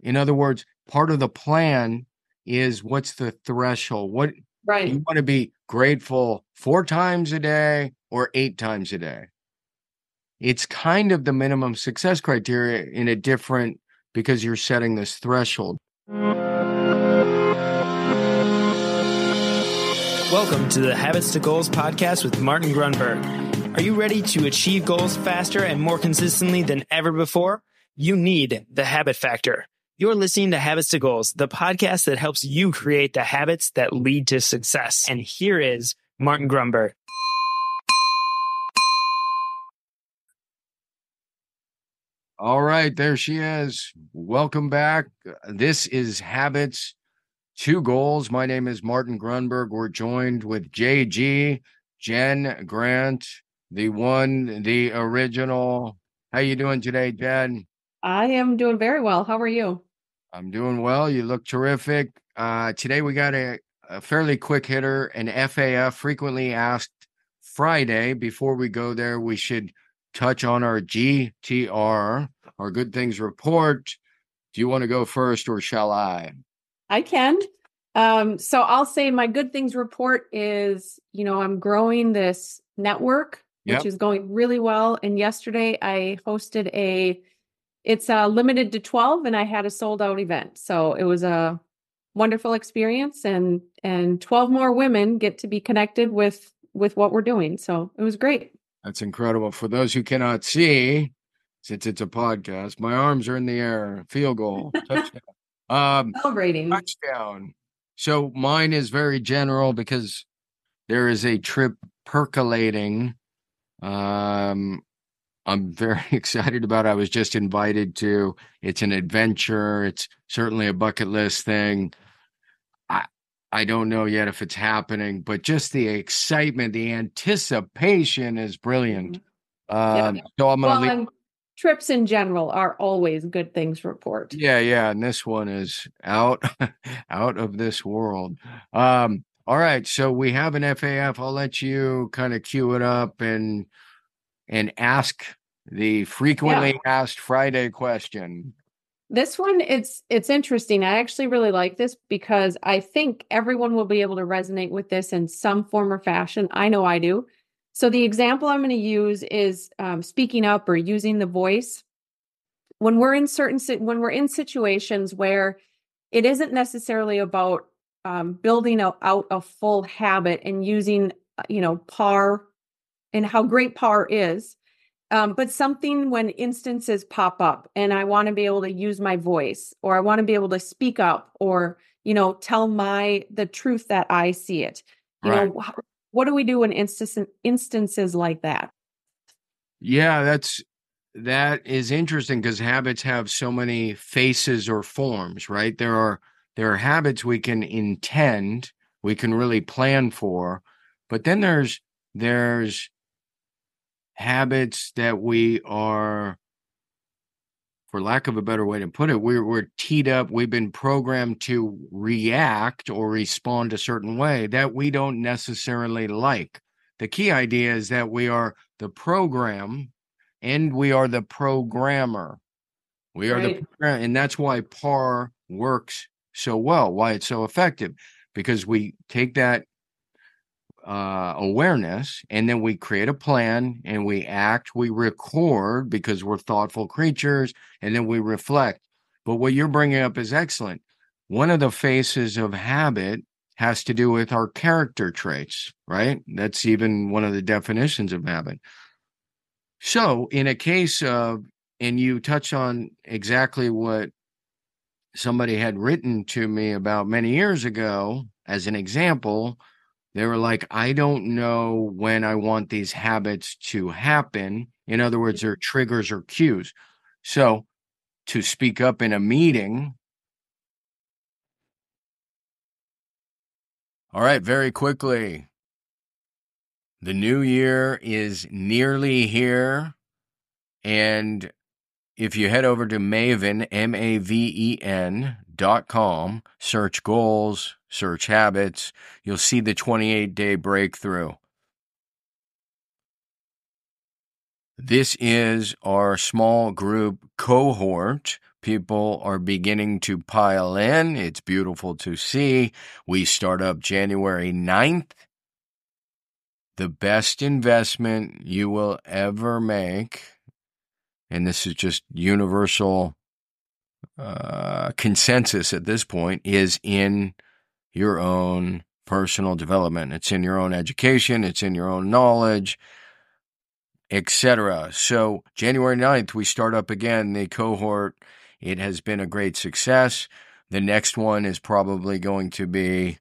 In other words, part of the plan is what's the threshold? What Right. you want to be grateful four times a day or eight times a day? It's kind of the minimum success criteria in a different because you're setting this threshold. Welcome to the Habits to Goals podcast with Martin Grunburg. Are you ready to achieve goals faster and more consistently than ever before? You need the habit factor. You're listening to Habits to Goals, the podcast that helps you create the habits that lead to success. And here is Martin Grunburg. All right, there she is. Welcome back. This is Habits to Goals. My name is Martin Grunburg. We're joined with JG, Jen Grant, the one, the original. How are you doing today, Jen? I am doing very well. How are you? I'm doing well. You look terrific. Uh, today we got a, a fairly quick hitter, an FAF frequently asked Friday. Before we go there, we should touch on our GTR, our good things report. Do you want to go first or shall I? I can. Um, so I'll say my good things report is, you know, I'm growing this network, Yep. which is going really well. And yesterday I hosted a it's uh limited to 12 and I had a sold out event. So it was a wonderful experience and and 12 more women get to be connected with with what we're doing. So it was great. That's incredible. For those who cannot see, since it's a podcast, my arms are in the air. Field goal, touchdown. Um, Celebrating. touchdown. So mine is very general because there is a trip percolating. Um, I'm very excited about. I was just invited to. It's an adventure. It's certainly a bucket list thing. I I don't know yet if it's happening, but just the excitement, the anticipation is brilliant. Um, so I'm gonna Well, leave. trips in general are always good things report. Yeah, yeah, and this one is out out of this world. Um, all right, so we have an FAF. I'll let you kind of cue it up and and ask the frequently asked Friday question. This one it's it's interesting. I actually really like this because I think everyone will be able to resonate with this in some form or fashion. I know I do. So the example I'm going to use is um, speaking up or using the voice. When we're in certain when we're in situations where it isn't necessarily about um, building a, out a full habit and using uh, you know par and how great par is um, but something when instances pop up and i want to be able to use my voice or i want to be able to speak up or you know tell my the truth that i see it you Right. know what do we do in instance, instances like that Yeah, that's that is interesting because habits have so many faces or forms, right? There are there are habits we can intend, we can really plan for, but then there's there's habits that we are for lack of a better way to put it, we're we're teed up, we've been programmed to react or respond a certain way that we don't necessarily like. The key idea is that we are the program and we are the programmer. We are the Right. program, and that's why PAR works so well, why it's so effective, because we take that uh, awareness and then we create a plan and we act, we record because we're thoughtful creatures, and then we reflect. But what you're bringing up is excellent. One of the faces of habit has to do with our character traits, right? That's even one of the definitions of habit. So, in a case of, and you touch on exactly what somebody had written to me about many years ago as an example, they were like, I don't know when I want these habits to happen. In other words, they're triggers or cues. So, to speak up in a meeting, All right, very quickly. The new year is nearly here. And if you head over to Maven, M A V E N dot com, search goals, search habits, you'll see the 28 day breakthrough. This is our small group cohort People are beginning to pile in. It's beautiful to see. We start up January 9th. The best investment you will ever make, and this is just universal uh, consensus at this point, is in your own personal development. It's in your own education, it's in your own knowledge, etc. So, January 9th, we start up again the cohort. It has been a great success. The next one is probably going to be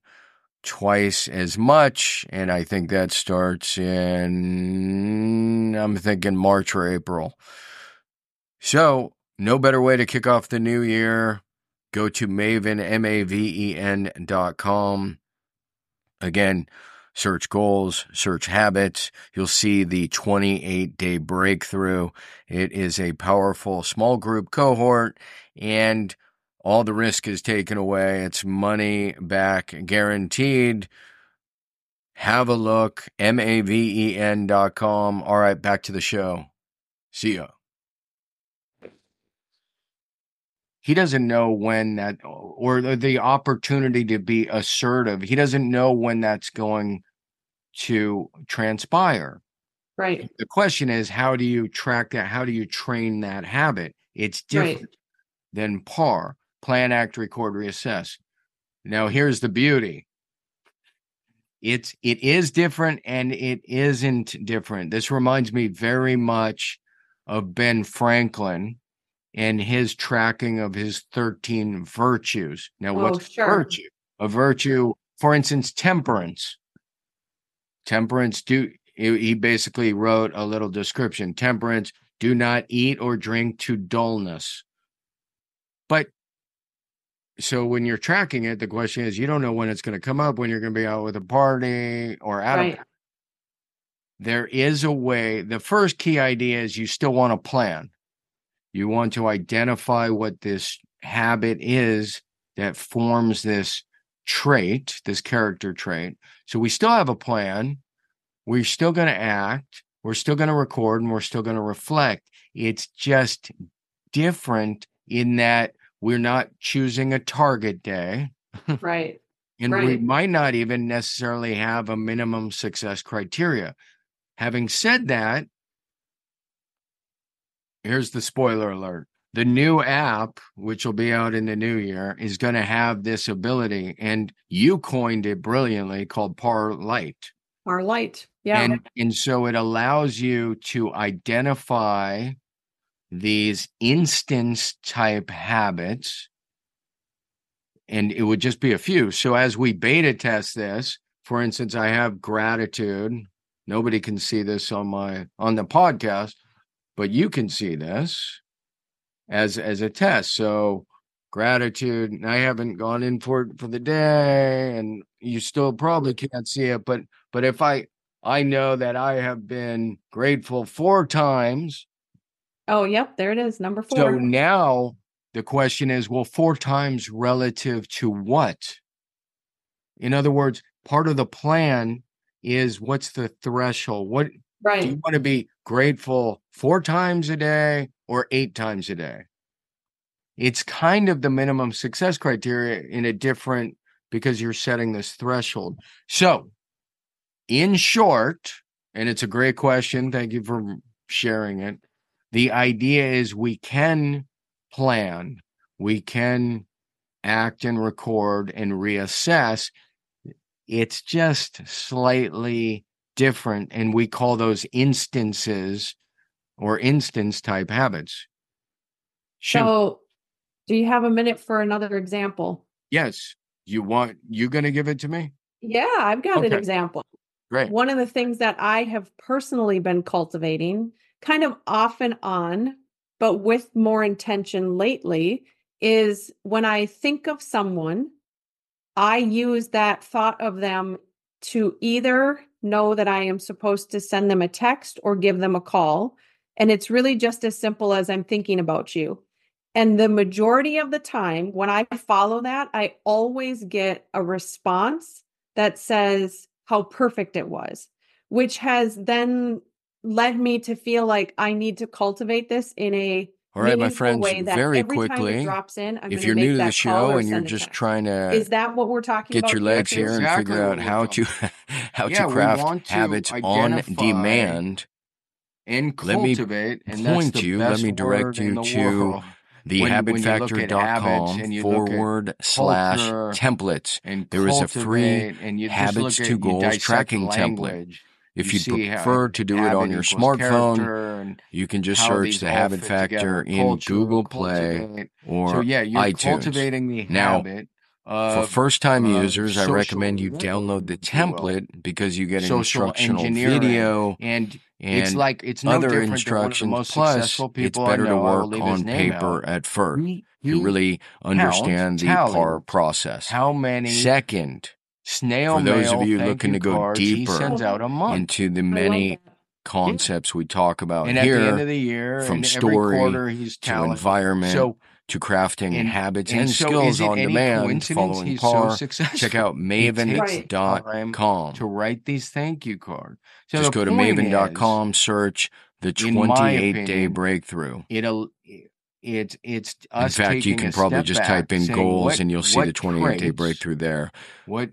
twice as much. And I think that starts in, I'm thinking March or April. So, no better way to kick off the new year. Go to Maven, M A V E N dot com. Again, search goals, search habits. You'll see the 28 day breakthrough. It is a powerful small group cohort and all the risk is taken away. It's money back guaranteed. Have a look. M-A-V-E-N dot com. All right, back to the show. See ya. He doesn't know when that or the opportunity to be assertive. He doesn't know when that's going to transpire. Right. The question is how do you track that? How do you train that habit? It's different right. than par. Plan act record reassess. Now here's the beauty. It's it is different and it isn't different. This reminds me very much of ben franklin and his tracking of his 13 virtues. Now, oh, what's sure. virtue? A virtue, for instance, temperance. Temperance, do he basically wrote a little description. Temperance, do not eat or drink to dullness. But so when you're tracking it, the question is you don't know when it's going to come up, when you're going to be out with a party or out right. of there is a way. The first key idea is you still want to plan. You want to identify what this habit is that forms this trait, this character trait. So we still have a plan. We're still going to act. We're still going to record and we're still going to reflect. It's just different in that we're not choosing a target day. Right. and right. we might not even necessarily have a minimum success criteria. Having said that, here's the spoiler alert. The new app which will be out in the new year is going to have this ability and you coined it brilliantly called PARR Lite PARR Lite yeah. And, and so it allows you to identify these instance type habits and it would just be a few. So as we beta test this for instance i have gratitude. Nobody can see this on my on the podcast but you can see this as as a test. So gratitude. I haven't gone in for for the day, and you still probably can't see it. But but if I I know that I have been grateful four times. Oh, yep, there it is, number four. So now the question is, well, four times relative to what? In other words, part of the plan is what's the threshold? What right. do you want to be grateful four times a day or eight times a day. It's kind of the minimum success criteria in a different because you're setting this threshold. So, in short, and it's a great question. Thank you for sharing it. The idea is we can plan, we can act and record and reassess. It's just slightly different and we call those instances or instance type habits. So do you have a minute for another example? Yes. You want you going to give it to me? Yeah i've got okay. an example. Great. One of the things that i have personally been cultivating kind of off and on but with more intention lately is when i think of someone i use that thought of them to either know that I am supposed to send them a text or give them a call. And it's really just as simple as I'm thinking about you. And the majority of the time, when I follow that, I always get a response that says how perfect it was, which has then led me to feel like I need to cultivate this in a All right, my friends, very every time it quickly, in, if you're new to the show and you're just text. trying Is to that what we're talking get about? your legs too? here and figure out we're how to how Yeah, to craft to habits on demand, and Let me cultivate. and point the you, let me direct you the to world. the When- when you look at habits habitfactor.com and you look at forward slash culture templates. And There is a free and you habits to goals dissect tracking template. If you you'd prefer to do it on your smartphone, you can just search the Habit Factor in Google Play or so yeah, you're iTunes. cultivating the Now, habit For first time uh, users, I recommend you download the you template because you get an instructional video and and it's like it's no other different than one of the instructions. Plus, successful it's people better to work on paper out. at first he really understand the PAR process. how many Second, snail for those mail of you looking you to go cards he deeper sends out a month. into the many that. concepts we talk about and at the end here, of the year, from and story quarter, he's to environment So to crafting and, habits and and so skills on any demand following he's so PAR, successful? check out He takes Right. maven.com. to write these thank you cards. So Just go to point maven.com, search the in my 28 day breakthrough. It'll it's it's In fact, you can probably just type in saying goals what and you'll see the what 28 day breakthrough there. what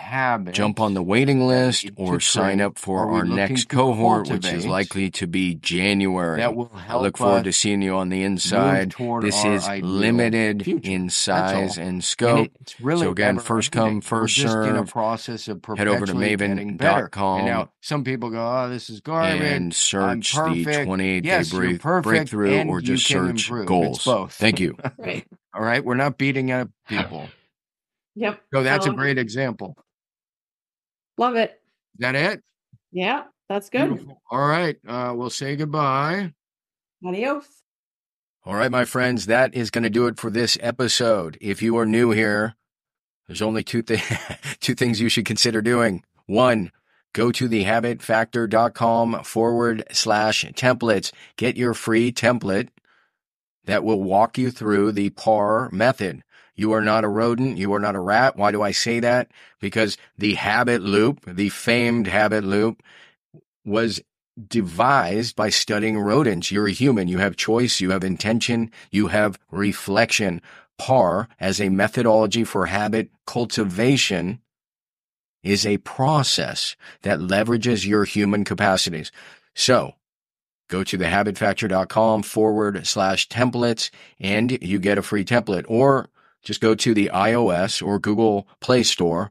habits Jump on the waiting list or sign up for our next cohort, which is likely to be January. that will I look forward to seeing you on the inside. This is limited future. in size all. and And scope. it, it's really So again, first come, first just in a serve. process of Head over to perpetually getting better. And maven.com now some people go, "Oh, this is garbage." and I'm search the perfect. 28 day Yes, you're break- perfect, breakthrough or just search improve. It's goals. both. Thank you. Right. All right, we're not beating up people. Yep. So that's a great example. Love it. Is that it? Yeah, that's good. Beautiful. All right, uh, we'll say goodbye. Adios. All right, my friends, that is going to do it for this episode. If you are new here, there's only two, th- two things you should consider doing. One, go to thehabitfactor.com forward slash templates. Get your free template that will walk you through the PAR method. You are not a rodent. You are not a rat. Why do I say that? Because the habit loop, the famed habit loop, was devised by studying rodents. You're a human. You have choice. You have intention. You have reflection. PAR as a methodology for habit cultivation is a process that leverages your human capacities. So go to thehabitfactor.com forward slash templates and you get a free template or just go to the iOS or Google Play Store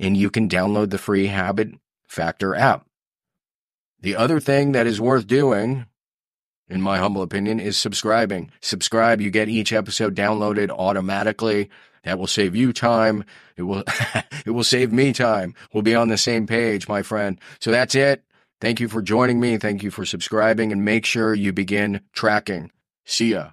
and you can download the free Habit Factor app. The other thing that is worth doing, in my humble opinion, is subscribing. Subscribe, you get each episode downloaded automatically. That will save you time. It will, it will save me time. We'll be on the same page, my friend. So that's it. Thank you for joining me. Thank you for subscribing and make sure you begin tracking. See ya.